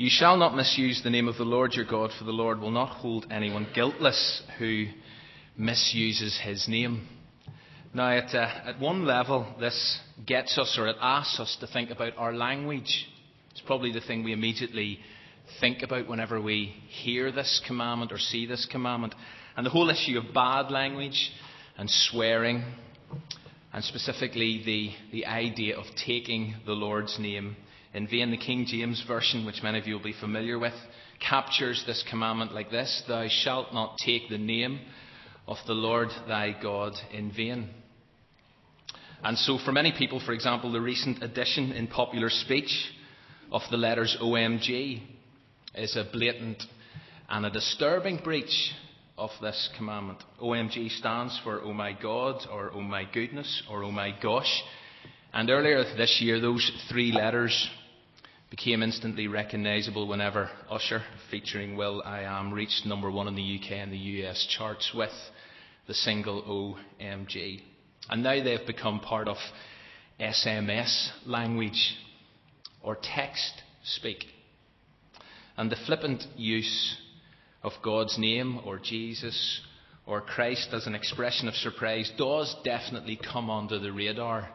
You shall not misuse the name of the Lord your God, for the Lord will not hold anyone guiltless who misuses his name. Now, at, uh, at one level, this gets us or it asks us to think about our language. It's probably the thing we immediately think about whenever we hear this commandment or see this commandment. And the whole issue of bad language and swearing, and specifically the, the idea of taking the Lord's name in vain. The King James Version, which many of you will be familiar with, captures this commandment like this Thou shalt not take the name of the Lord thy God in vain. And so, for many people, for example, the recent addition in popular speech of the letters OMG is a blatant and a disturbing breach of this commandment. OMG stands for Oh my God, or Oh my goodness, or Oh my gosh. And earlier this year, those three letters became instantly recognisable whenever Usher, featuring will.i.am, reached number one in the UK and the US charts with the single OMG. And now they've become part of SMS language or text speak. And the flippant use of God's name or Jesus or Christ as an expression of surprise does definitely come under the radar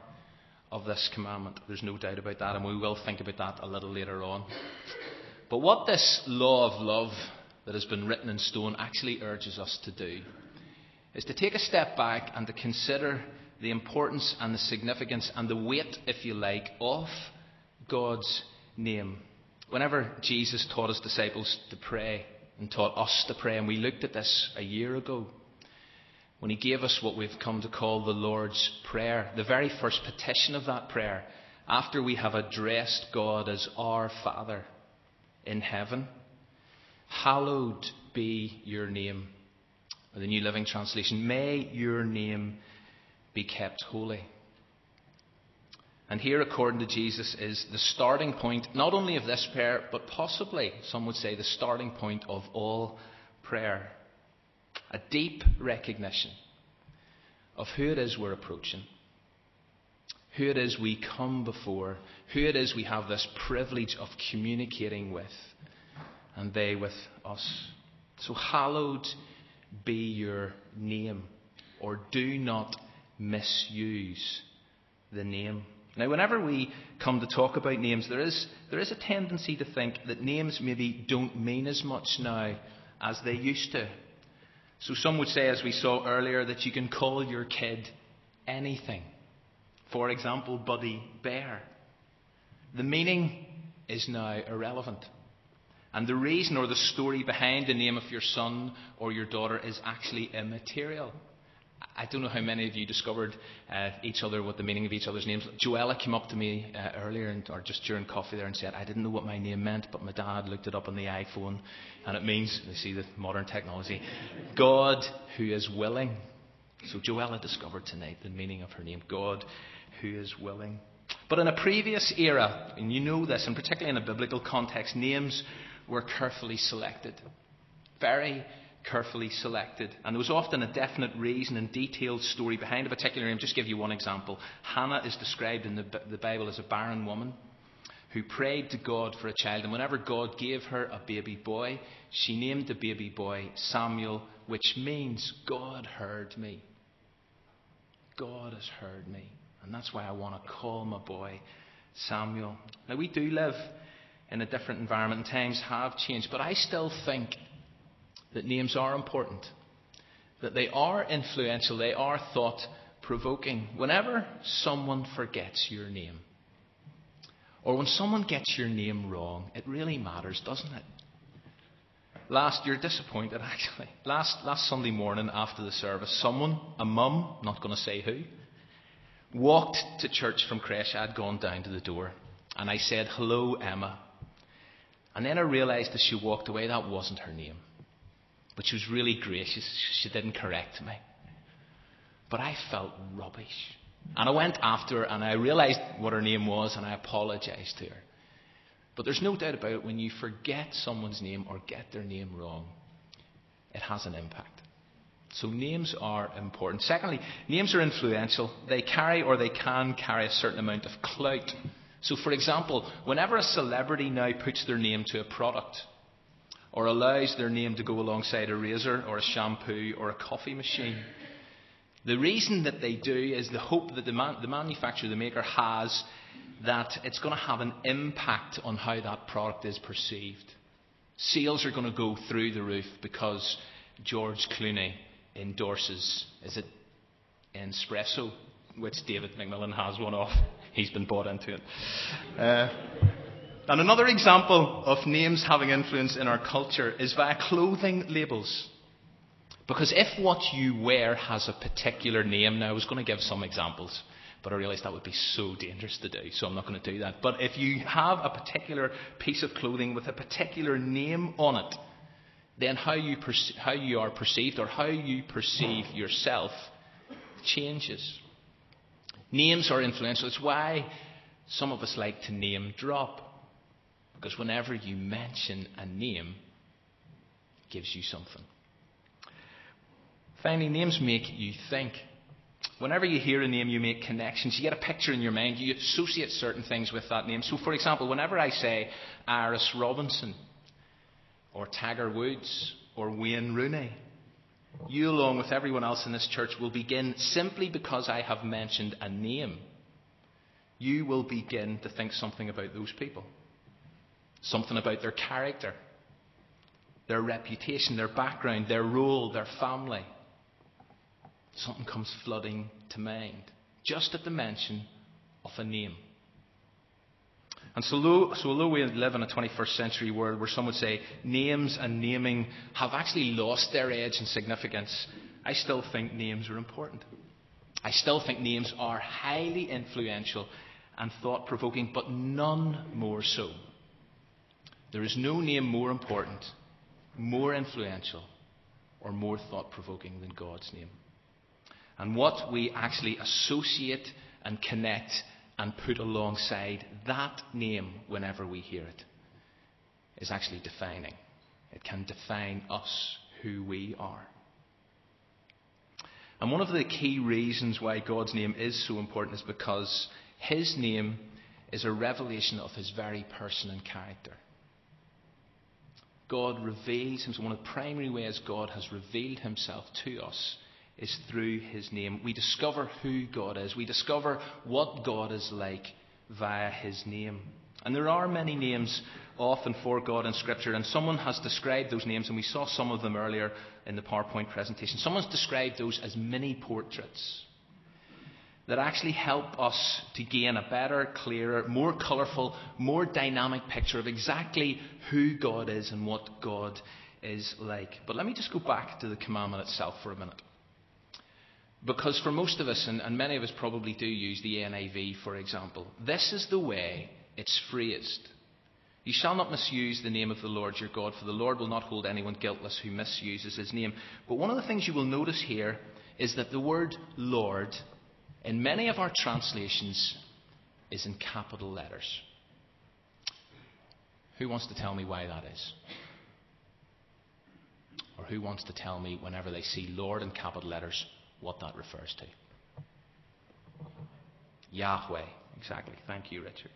of this commandment. There's no doubt about that, and we will think about that a little later on. But what this law of love that has been written in stone actually urges us to do is to take a step back and to consider the importance and the significance and the weight, if you like, of God's name. Whenever Jesus taught his disciples to pray and taught us to pray, and we looked at this a year ago, when he gave us what we've come to call the Lord's Prayer, the very first petition of that prayer, after we have addressed God as our Father in heaven, hallowed be your name. Or the New Living Translation, may your name be kept holy. And here, according to Jesus, is the starting point not only of this prayer, but possibly, some would say, the starting point of all prayer a deep recognition of who it is we're approaching, who it is we come before, who it is we have this privilege of communicating with, and they with us. So, hallowed be your name, or do not misuse the name. Now, whenever we come to talk about names, there is, there is a tendency to think that names maybe don't mean as much now as they used to. So some would say, as we saw earlier, that you can call your kid anything. For example, Buddy Bear. The meaning is now irrelevant. And the reason or the story behind the name of your son or your daughter is actually immaterial. I don't know how many of you discovered uh, each other, what the meaning of each other's names. Joella came up to me uh, earlier, and, or just during coffee there, and said, I didn't know what my name meant, but my dad looked it up on the iPhone, and it means, you see the modern technology, God who is willing. So Joella discovered tonight the meaning of her name, God who is willing. But in a previous era, and you know this, and particularly in a biblical context, names were carefully selected. Very carefully selected. And there was often a definite reason and detailed story behind a particular name. Just give you one example. Hannah is described in the, the Bible as a barren woman who prayed to God for a child. And whenever God gave her a baby boy, she named the baby boy Samuel, which means God heard me. God has heard me. And that's why I want to call my boy Samuel. Now, we do live in a different environment, and times have changed, but I still think that names are important, that they are influential, they are thought provoking. Whenever someone forgets your name, or when someone gets your name wrong, it really matters, doesn't it? Last, you're disappointed actually. Last, last Sunday morning after the service, someone, a mum, not going to say who, walked to church from creche. I'd gone down to the door, and I said, Hello, Emma. And then I realised as she walked away that wasn't her name. But she was really gracious. She didn't correct me. But I felt rubbish. And I went after her and I realised what her name was and I apologised to her. But there's no doubt about it, when you forget someone's name or get their name wrong, it has an impact. So names are important. Secondly, names are influential. They carry or they can carry a certain amount of clout. So, for example, whenever a celebrity now puts their name to a product, or allows their name to go alongside a razor, or a shampoo, or a coffee machine, the reason that they do is the hope that the, man, the manufacturer, the maker, has that it's going to have an impact on how that product is perceived. Sales are going to go through the roof because George Clooney endorses, is it Nespresso, which David McMillan has one of. He's been bought into it. Uh, and another example of names having influence in our culture is via clothing labels. Because if what you wear has a particular name, now I was going to give some examples, but I realised that would be so dangerous to do, so I'm not going to do that. But if you have a particular piece of clothing with a particular name on it, then how you, how you are perceived or how you perceive yourself changes. Names are influential. It's why some of us like to name drop. Because whenever you mention a name, it gives you something. Finally, names make you think. Whenever you hear a name, you make connections. You get a picture in your mind. You associate certain things with that name. So, for example, whenever I say Iris Robinson, or Tiger Woods, or Wayne Rooney, you, along with everyone else in this church, will begin simply because I have mentioned a name. You will begin to think something about those people, something about their character, their reputation, their background, their role, their family. Something comes flooding to mind just at the mention of a name. And so although, so although we live in a 21st century world where some would say names and naming have actually lost their edge and significance, I still think names are important. I still think names are highly influential and thought provoking, but none more so. There is no name more important, more influential, or more thought provoking than God's name. And what we actually associate and connect and put alongside that name whenever we hear it is actually defining. It can define us, who we are. And one of the key reasons why God's name is so important is because His name is a revelation of His very person and character. God reveals Himself. One of the primary ways God has revealed Himself to us is through his name. We discover who God is. We discover what God is like via his name. And there are many names often for God in Scripture, and someone has described those names, and we saw some of them earlier in the PowerPoint presentation. Someone's described those as mini portraits that actually help us to gain a better, clearer, more colourful, more dynamic picture of exactly who God is and what God is like. But let me just go back to the commandment itself for a minute. Because for most of us, and, and many of us probably do use the NIV, for example, this is the way it's phrased. You shall not misuse the name of the Lord your God, for the Lord will not hold anyone guiltless who misuses his name. But one of the things you will notice here is that the word Lord, in many of our translations, is in capital letters. Who wants to tell me why that is? Or who wants to tell me whenever they see Lord in capital letters, what that refers to. Yahweh, exactly. Thank you, Richard.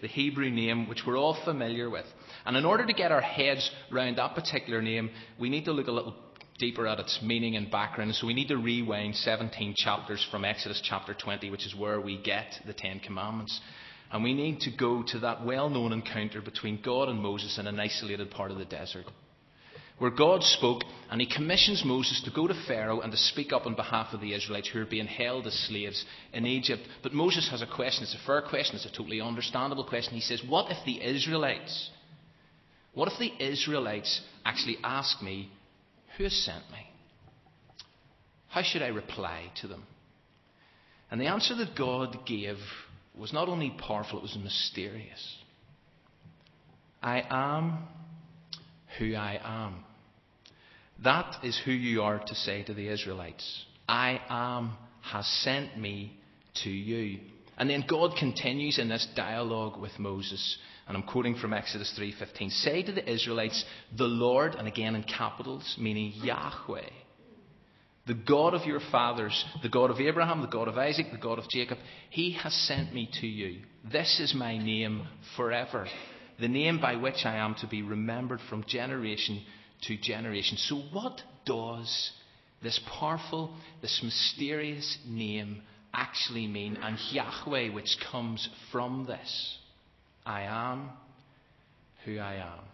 The Hebrew name, which we're all familiar with. And in order to get our heads around that particular name, we need to look a little deeper at its meaning and background. So we need to rewind 17 chapters from Exodus chapter 20, which is where we get the Ten Commandments. And we need to go to that well known encounter between God and Moses in an isolated part of the desert where God spoke and he commissions Moses to go to Pharaoh and to speak up on behalf of the Israelites who are being held as slaves in Egypt. But Moses has a question. It's a fair question. It's a totally understandable question. He says, What if the Israelites, what if the Israelites actually ask me, Who has sent me? How should I reply to them? And the answer that God gave was not only powerful, it was mysterious. I am who I am. That is who you are to say to the Israelites. I am has sent me to you. And then God continues in this dialogue with Moses, and I'm quoting from Exodus 3:15. Say to the Israelites, "The Lord," and again in capitals, meaning Yahweh, the God of your fathers, the God of Abraham, the God of Isaac, the God of Jacob, he has sent me to you. This is my name forever, the name by which I am to be remembered from generation to generation. So, what does this powerful, this mysterious name actually mean? And Yahweh, which comes from this I am who I am.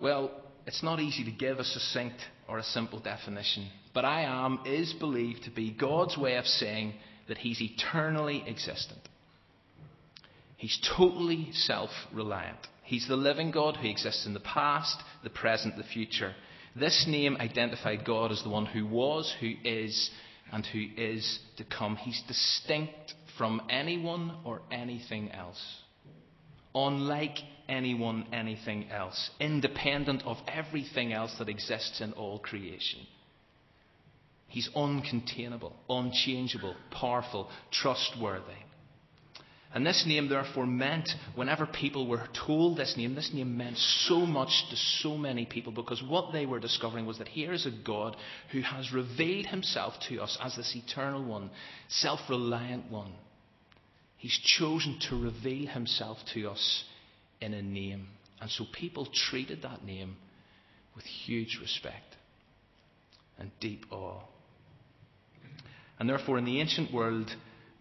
Well, it's not easy to give a succinct or a simple definition, but I am is believed to be God's way of saying that He's eternally existent. He's totally self reliant. He's the living God who exists in the past, the present, the future. This name identified God as the one who was, who is, and who is to come. He's distinct from anyone or anything else. Unlike anyone anything else, independent of everything else that exists in all creation. He's uncontainable, unchangeable, powerful, trustworthy. And this name, therefore, meant, whenever people were told this name, this name meant so much to so many people because what they were discovering was that here is a God who has revealed himself to us as this eternal one, self reliant one. He's chosen to reveal himself to us in a name. And so people treated that name with huge respect and deep awe. And therefore, in the ancient world,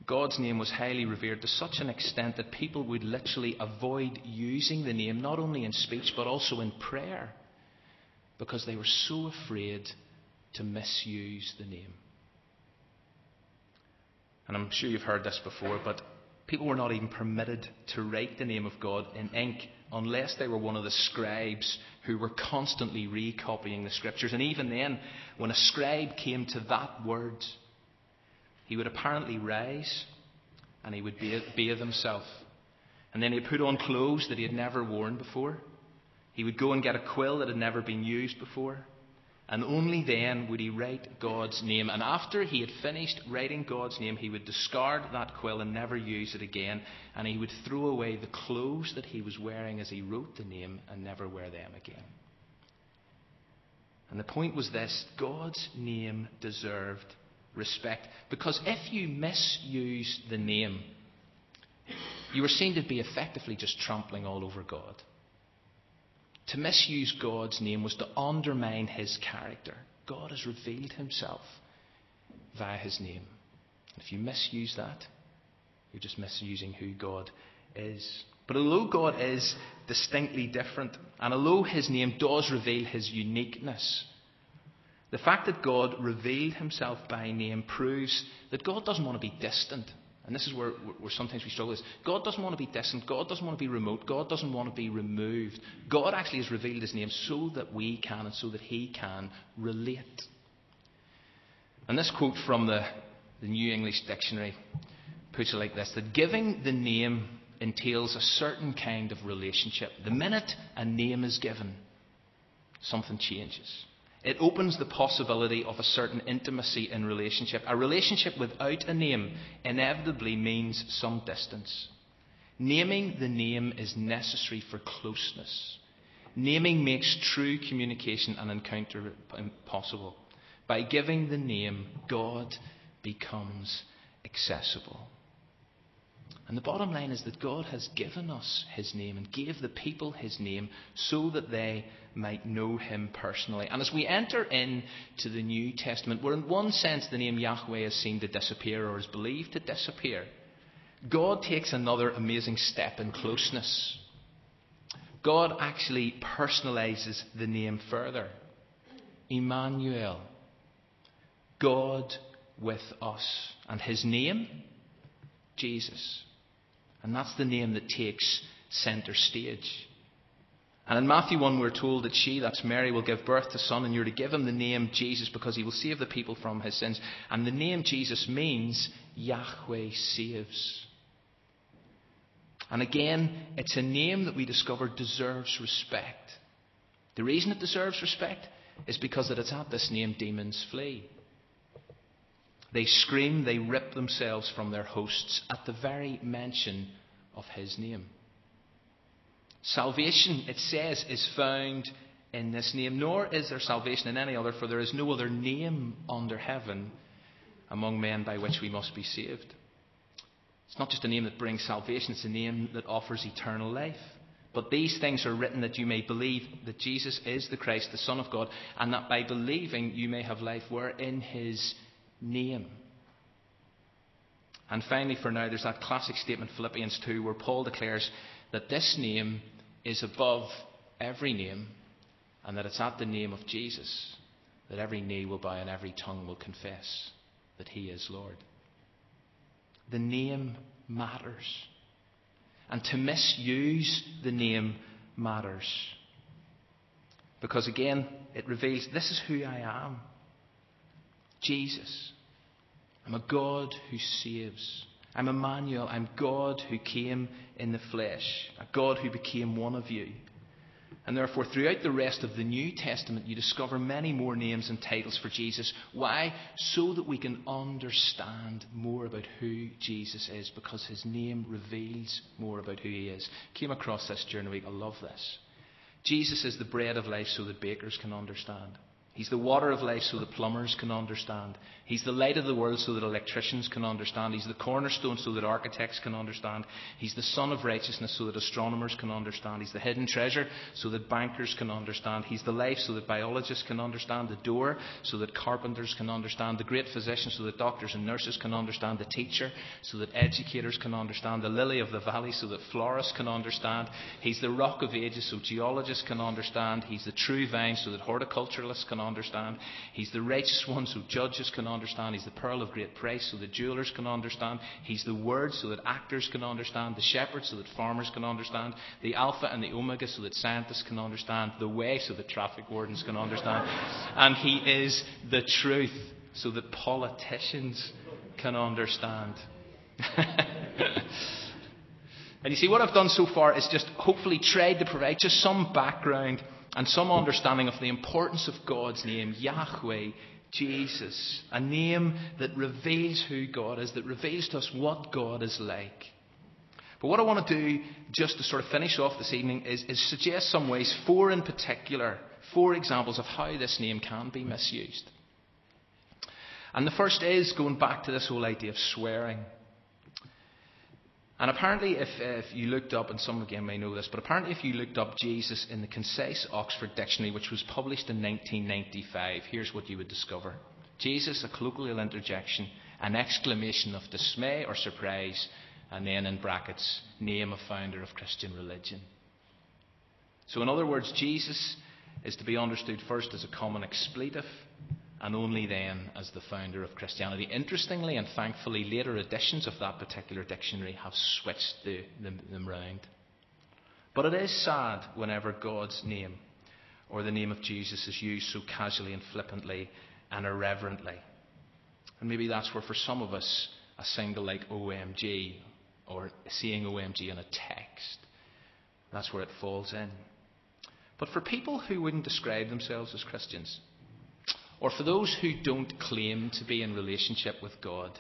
God's name was highly revered to such an extent that people would literally avoid using the name, not only in speech, but also in prayer, because they were so afraid to misuse the name. And I'm sure you've heard this before, but people were not even permitted to write the name of God in ink unless they were one of the scribes who were constantly recopying the scriptures. And even then, when a scribe came to that word, he would apparently rise and he would bathe himself. And then he'd put on clothes that he had never worn before. He would go and get a quill that had never been used before. And only then would he write God's name. And after he had finished writing God's name, he would discard that quill and never use it again. And he would throw away the clothes that he was wearing as he wrote the name and never wear them again. And the point was this God's name deserved respect. Because if you misuse the name, you were seen to be effectively just trampling all over God. To misuse God's name was to undermine his character. God has revealed himself via his name. If you misuse that, you're just misusing who God is. But although God is distinctly different, and although his name does reveal his uniqueness, the fact that God revealed himself by name proves that God doesn't want to be distant and this is where, where sometimes we struggle is God doesn't want to be distant. God doesn't want to be remote. God doesn't want to be removed. God actually has revealed his name so that we can and so that he can relate. And this quote from the, the New English Dictionary puts it like this that giving the name entails a certain kind of relationship. The minute a name is given, something changes. It opens the possibility of a certain intimacy in relationship. A relationship without a name inevitably means some distance. Naming the name is necessary for closeness. Naming makes true communication and encounter possible. By giving the name, God becomes accessible. And the bottom line is that God has given us His name and gave the people His name so that they might know Him personally. And as we enter into the New Testament, where in one sense the name Yahweh is seen to disappear or is believed to disappear, God takes another amazing step in closeness. God actually personalizes the name further. Emmanuel, God with us. And His name, Jesus. And that's the name that takes centre stage. And in Matthew 1, we're told that she, that's Mary, will give birth to son, and you're to give him the name Jesus because he will save the people from his sins. And the name Jesus means Yahweh saves. And again, it's a name that we discover deserves respect. The reason it deserves respect is because that it's at this name demons flee. They scream, they rip themselves from their hosts at the very mention of his name. Salvation, it says, is found in this name, nor is there salvation in any other, for there is no other name under heaven among men by which we must be saved. It's not just a name that brings salvation, it's a name that offers eternal life. But these things are written that you may believe that Jesus is the Christ, the Son of God, and that by believing you may have life where in his name. And finally, for now, there's that classic statement, Philippians 2, where Paul declares that this name is above every name, and that it's at the name of Jesus that every knee will bow and every tongue will confess that he is Lord. The name matters. And to misuse the name matters. Because again, it reveals this is who I am Jesus. I'm a God who saves. I'm Emmanuel. I'm God who came in the flesh, a God who became one of you. And therefore, throughout the rest of the New Testament, you discover many more names and titles for Jesus. Why? So that we can understand more about who Jesus is, because his name reveals more about who he is. Came across this during the week. I love this. Jesus is the bread of life so that bakers can understand. He's the water of life so that plumbers can understand. He's the light of the world so that electricians can understand. He's the cornerstone so that architects can understand. He's the sun of righteousness so that astronomers can understand. He's the hidden treasure so that bankers can understand. He's the life so that biologists can understand. The door so that carpenters can understand. The great physician so that doctors and nurses can understand. The teacher so that educators can understand. The lily of the valley so that florists can understand. He's the rock of ages so geologists can understand. He's the true vine so that horticulturalists can understand understand. He's the righteous one so judges can understand. He's the pearl of great price so the jewelers can understand. He's the word so that actors can understand. The shepherd so that farmers can understand. The alpha and the omega so that scientists can understand. The way so that traffic wardens can understand. And he is the truth so that politicians can understand. and you see, what I've done so far is just hopefully tried to provide just some background and some understanding of the importance of God's name, Yahweh, Jesus, a name that reveals who God is, that reveals to us what God is like. But what I want to do, just to sort of finish off this evening, is, is suggest some ways, four in particular, four examples of how this name can be misused. And the first is going back to this whole idea of swearing. And apparently, if, if you looked up, and some again may know this, but apparently, if you looked up Jesus in the Concise Oxford Dictionary, which was published in 1995, here's what you would discover Jesus, a colloquial interjection, an exclamation of dismay or surprise, and then in brackets, name of founder of Christian religion. So, in other words, Jesus is to be understood first as a common expletive and only then as the founder of Christianity. Interestingly and thankfully, later editions of that particular dictionary have switched the, them, them round. But it is sad whenever God's name or the name of Jesus is used so casually and flippantly and irreverently. And maybe that's where, for some of us, a single like OMG or seeing OMG in a text, that's where it falls in. But for people who wouldn't describe themselves as Christians, or for those who don't claim to be in relationship with God,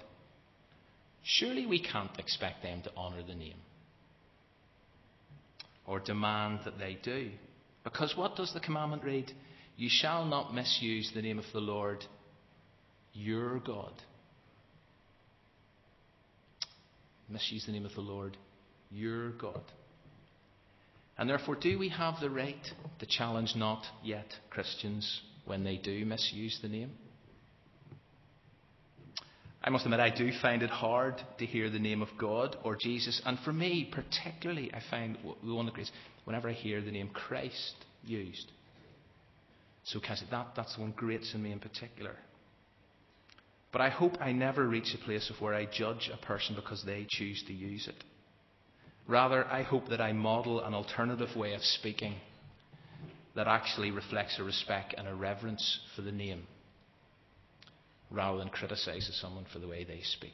surely we can't expect them to honour the name or demand that they do. Because what does the commandment read? You shall not misuse the name of the Lord your God. Misuse the name of the Lord your God. And therefore, do we have the right to challenge not yet Christians when they do misuse the name. I must admit, I do find it hard to hear the name of God or Jesus. And for me, particularly, I find the one the greatest, whenever I hear the name Christ used. So, that, that's the one grates in me in particular. But I hope I never reach a place of where I judge a person because they choose to use it. Rather, I hope that I model an alternative way of speaking that actually reflects a respect and a reverence for the name rather than criticises someone for the way they speak.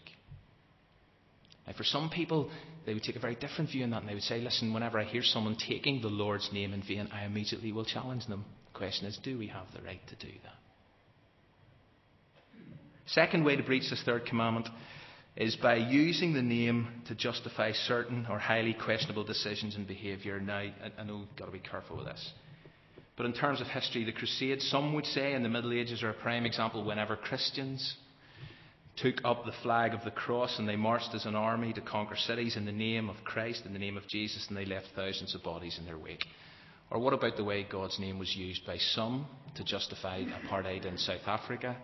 Now, for some people, they would take a very different view on that and they would say, listen, whenever I hear someone taking the Lord's name in vain, I immediately will challenge them. The question is, do we have the right to do that? Second way to breach this third commandment is by using the name to justify certain or highly questionable decisions and behaviour. Now, I, know you've got to be careful with this. But in terms of history, the Crusades, some would say in the Middle Ages are a prime example whenever Christians took up the flag of the cross and they marched as an army to conquer cities in the name of Christ, in the name of Jesus, and they left thousands of bodies in their wake. Or what about the way God's name was used by some to justify apartheid in South Africa?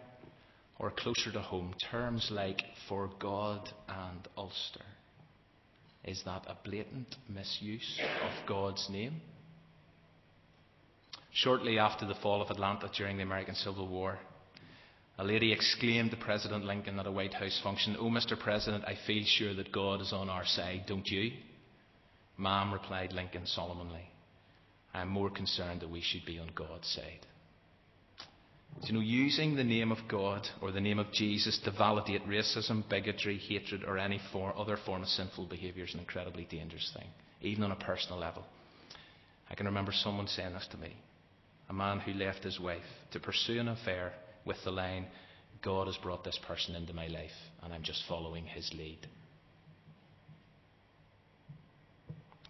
Or closer to home, terms like for God and Ulster. Is that a blatant misuse of God's name? Shortly after the fall of Atlanta during the American Civil War, a lady exclaimed to President Lincoln at a White House function, Oh, Mr. President, I feel sure that God is on our side, don't you? Ma'am, replied Lincoln solemnly, I am more concerned that we should be on God's side. You know, using the name of God or the name of Jesus to validate racism, bigotry, hatred, or any form, other form of sinful behaviour is an incredibly dangerous thing, even on a personal level. I can remember someone saying this to me a man who left his wife to pursue an affair with the line, God has brought this person into my life, and I'm just following his lead.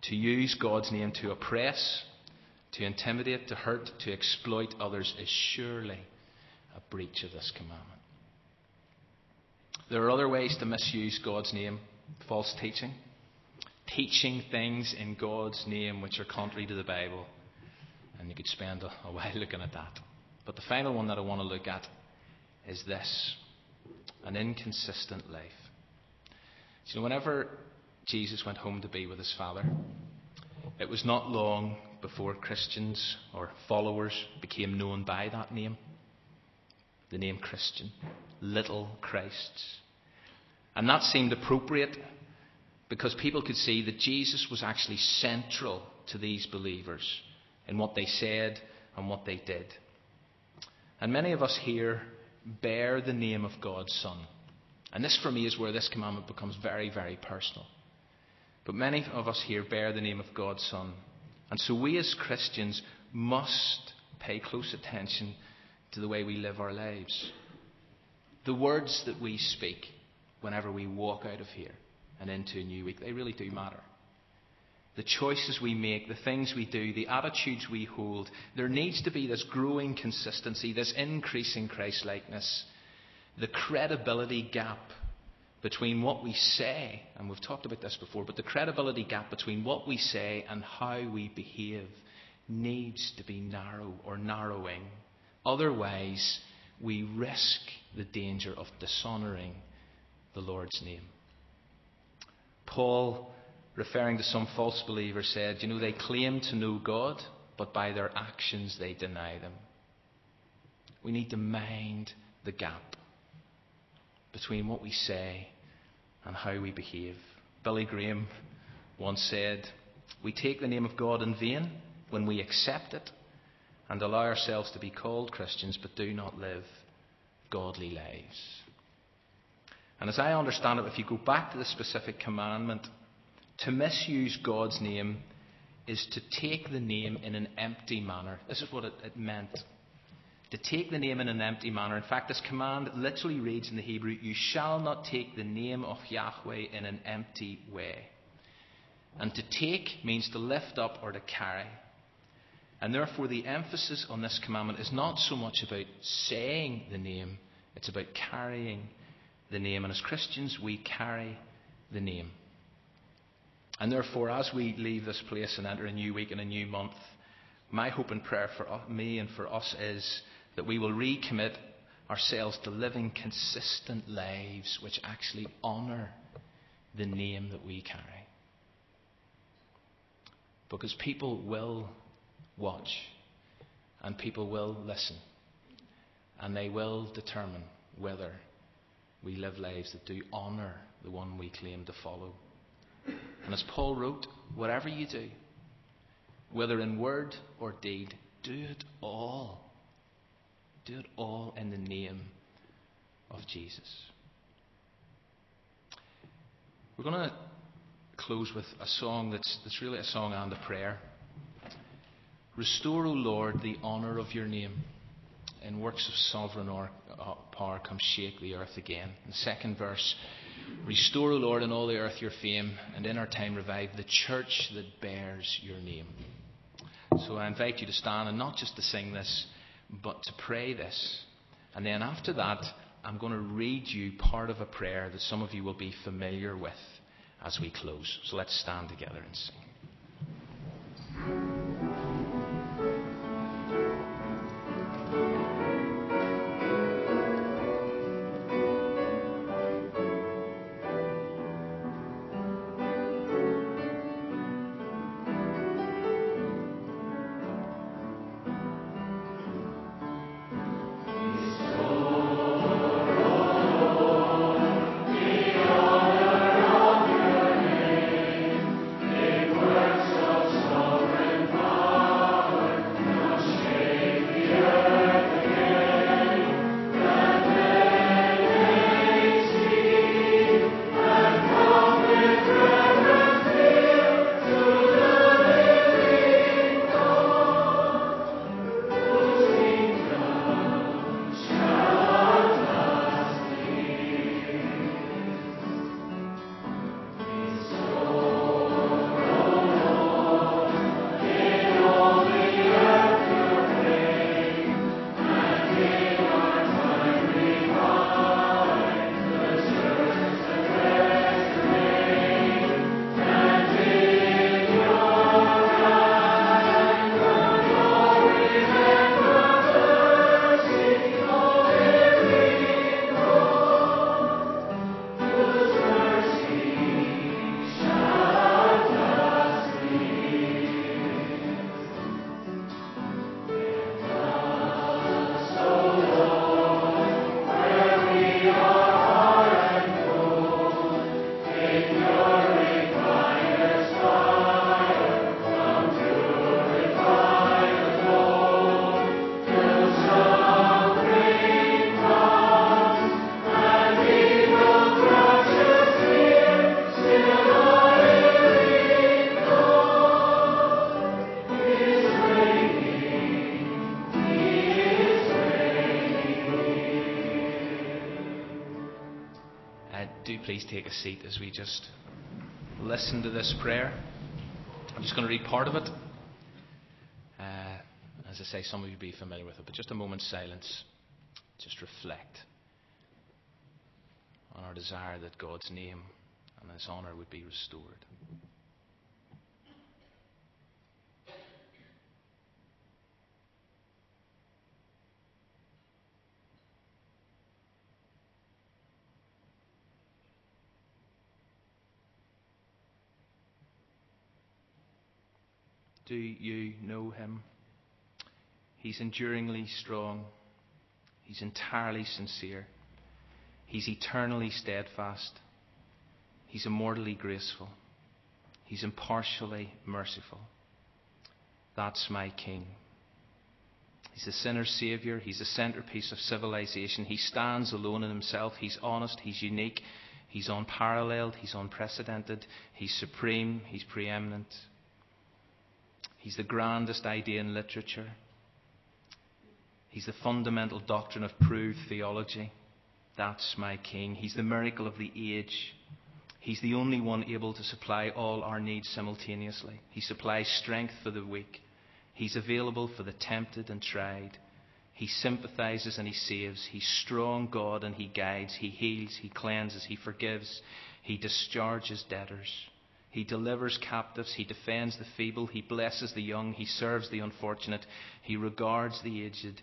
To use God's name to oppress, to intimidate, to hurt, to exploit others is surely a breach of this commandment. There are other ways to misuse God's name false teaching, teaching things in God's name which are contrary to the Bible. And you could spend a, a while looking at that. But the final one that I want to look at is this an inconsistent life. So, whenever Jesus went home to be with his Father, it was not long before Christians or followers became known by that name the name Christian, little Christs. And that seemed appropriate because people could see that Jesus was actually central to these believers in what they said and what they did. And many of us here bear the name of God's Son. And this, for me, is where this commandment becomes very, very personal. But many of us here bear the name of God's Son. And so we as Christians must pay close attention to the way we live our lives. The words that we speak whenever we walk out of here and into a new week, they really do matter. The choices we make, the things we do, the attitudes we hold, there needs to be this growing consistency, this increasing Christ likeness, the credibility gap between what we say, and we've talked about this before, but the credibility gap between what we say and how we behave needs to be narrow or narrowing Otherwise, we risk the danger of dishonouring the Lord's name. Paul, referring to some false believers, said, You know, they claim to know God, but by their actions they deny them. We need to mind the gap between what we say and how we behave. Billy Graham once said, We take the name of God in vain when we accept it and allow ourselves to be called Christians but do not live godly lives. And as I understand it, if you go back to the specific commandment, to misuse God's name is to take the name in an empty manner. This is what it, it meant. To take the name in an empty manner. In fact, this command literally reads in the Hebrew, You shall not take the name of Yahweh in an empty way. And to take means to lift up or to carry. And therefore, the emphasis on this commandment is not so much about saying the name, it's about carrying the name. And as Christians, we carry the name. And therefore, as we leave this place and enter a new week and a new month, my hope and prayer for me and for us is that we will recommit ourselves to living consistent lives which actually honour the name that we carry. Because people will watch, and people will listen, and they will determine whether we live lives that do honour the one we claim to follow. And as Paul wrote, whatever you do, whether in word or deed, do it all. Do it all in the name of Jesus. We're going to close with a song that's, that's really a song and a prayer. Restore, O Lord, the honour of your name. In works of sovereign uh, power, come shake the earth again. The second verse, Restore, O Lord, in all the earth your fame, and in our time revive the church that bears your name. So I invite you to stand and not just to sing this, but to pray this. And then after that, I'm going to read you part of a prayer that some of you will be familiar with as we close. So let's stand together and sing. Take a seat as we just listen to this prayer. I'm just going to read part of it. Uh, as I say, some of you will be familiar with it, but just a moment's silence. Just reflect on our desire that God's name and His honour would be restored. Do you know him? He's enduringly strong. He's entirely sincere. He's eternally steadfast. He's immortally graceful. He's impartially merciful. That's my King. He's the sinner's Saviour. He's the centrepiece of civilization. He stands alone in himself. He's honest. He's unique. He's unparalleled. He's unprecedented. He's supreme. He's preeminent. He's the grandest idea in literature. He's the fundamental doctrine of proved theology. That's my King. He's the miracle of the age. He's the only one able to supply all our needs simultaneously. He supplies strength for the weak. He's available for the tempted and tried. He sympathizes and he saves. He's strong God and he guides. He heals, he cleanses, he forgives. He discharges debtors. He delivers captives. He defends the feeble. He blesses the young. He serves the unfortunate. He regards the aged.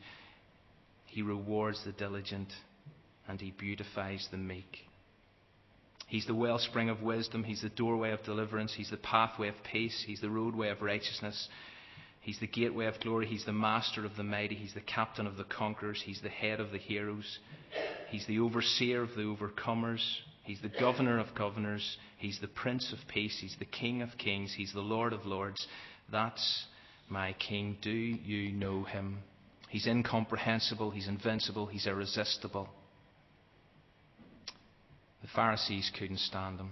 He rewards the diligent. And he beautifies the meek. He's the wellspring of wisdom. He's the doorway of deliverance. He's the pathway of peace. He's the roadway of righteousness. He's the gateway of glory. He's the master of the mighty. He's the captain of the conquerors. He's the head of the heroes. He's the overseer of the overcomers. He's the governor of governors. He's the prince of peace. He's the king of kings. He's the lord of lords. That's my king. Do you know him? He's incomprehensible. He's invincible. He's irresistible. The Pharisees couldn't stand him,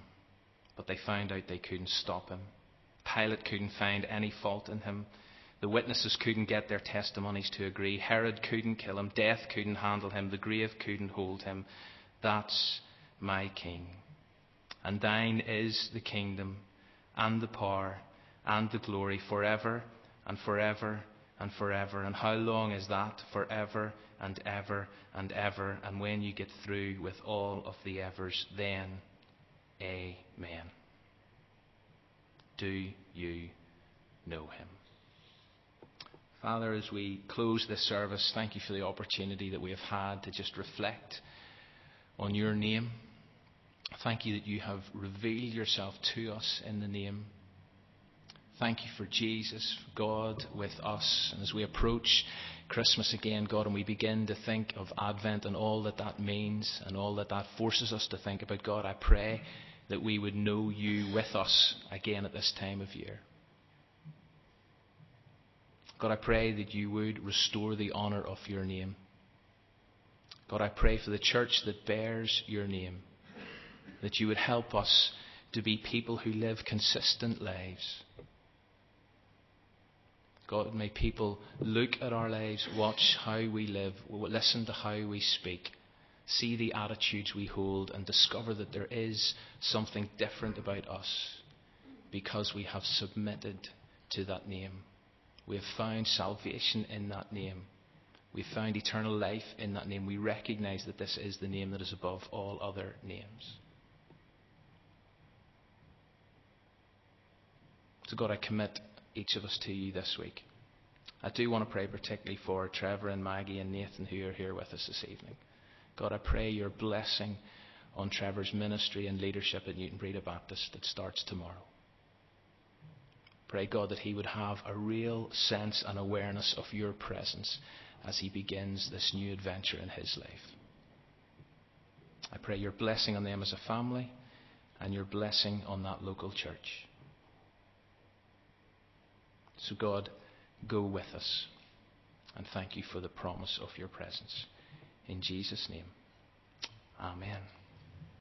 but they found out they couldn't stop him. Pilate couldn't find any fault in him. The witnesses couldn't get their testimonies to agree. Herod couldn't kill him. Death couldn't handle him. The grave couldn't hold him. That's my King. And thine is the kingdom and the power and the glory forever and forever and forever. And how long is that? Forever and ever and ever. And when you get through with all of the evers, then Amen. Do you know him? Father, as we close this service, thank you for the opportunity that we have had to just reflect on your name. Thank you that you have revealed yourself to us in the name. Thank you for Jesus, God with us. And as we approach Christmas again, God, and we begin to think of Advent and all that that means and all that that forces us to think about, God, I pray that we would know you with us again at this time of year. God, I pray that you would restore the honour of your name. God, I pray for the church that bears your name, that you would help us to be people who live consistent lives. God, may people look at our lives, watch how we live, listen to how we speak, see the attitudes we hold, and discover that there is something different about us because we have submitted to that name. We have found salvation in that name. We found eternal life in that name. We recognize that this is the name that is above all other names. So, God, I commit each of us to you this week. I do want to pray particularly for Trevor and Maggie and Nathan who are here with us this evening. God, I pray your blessing on Trevor's ministry and leadership at Newtownbreda Baptist that starts tomorrow. Pray, God, that he would have a real sense and awareness of your presence as he begins this new adventure in his life. I pray your blessing on them as a family and your blessing on that local church. So, God, go with us and thank you for the promise of your presence. In Jesus' name, Amen.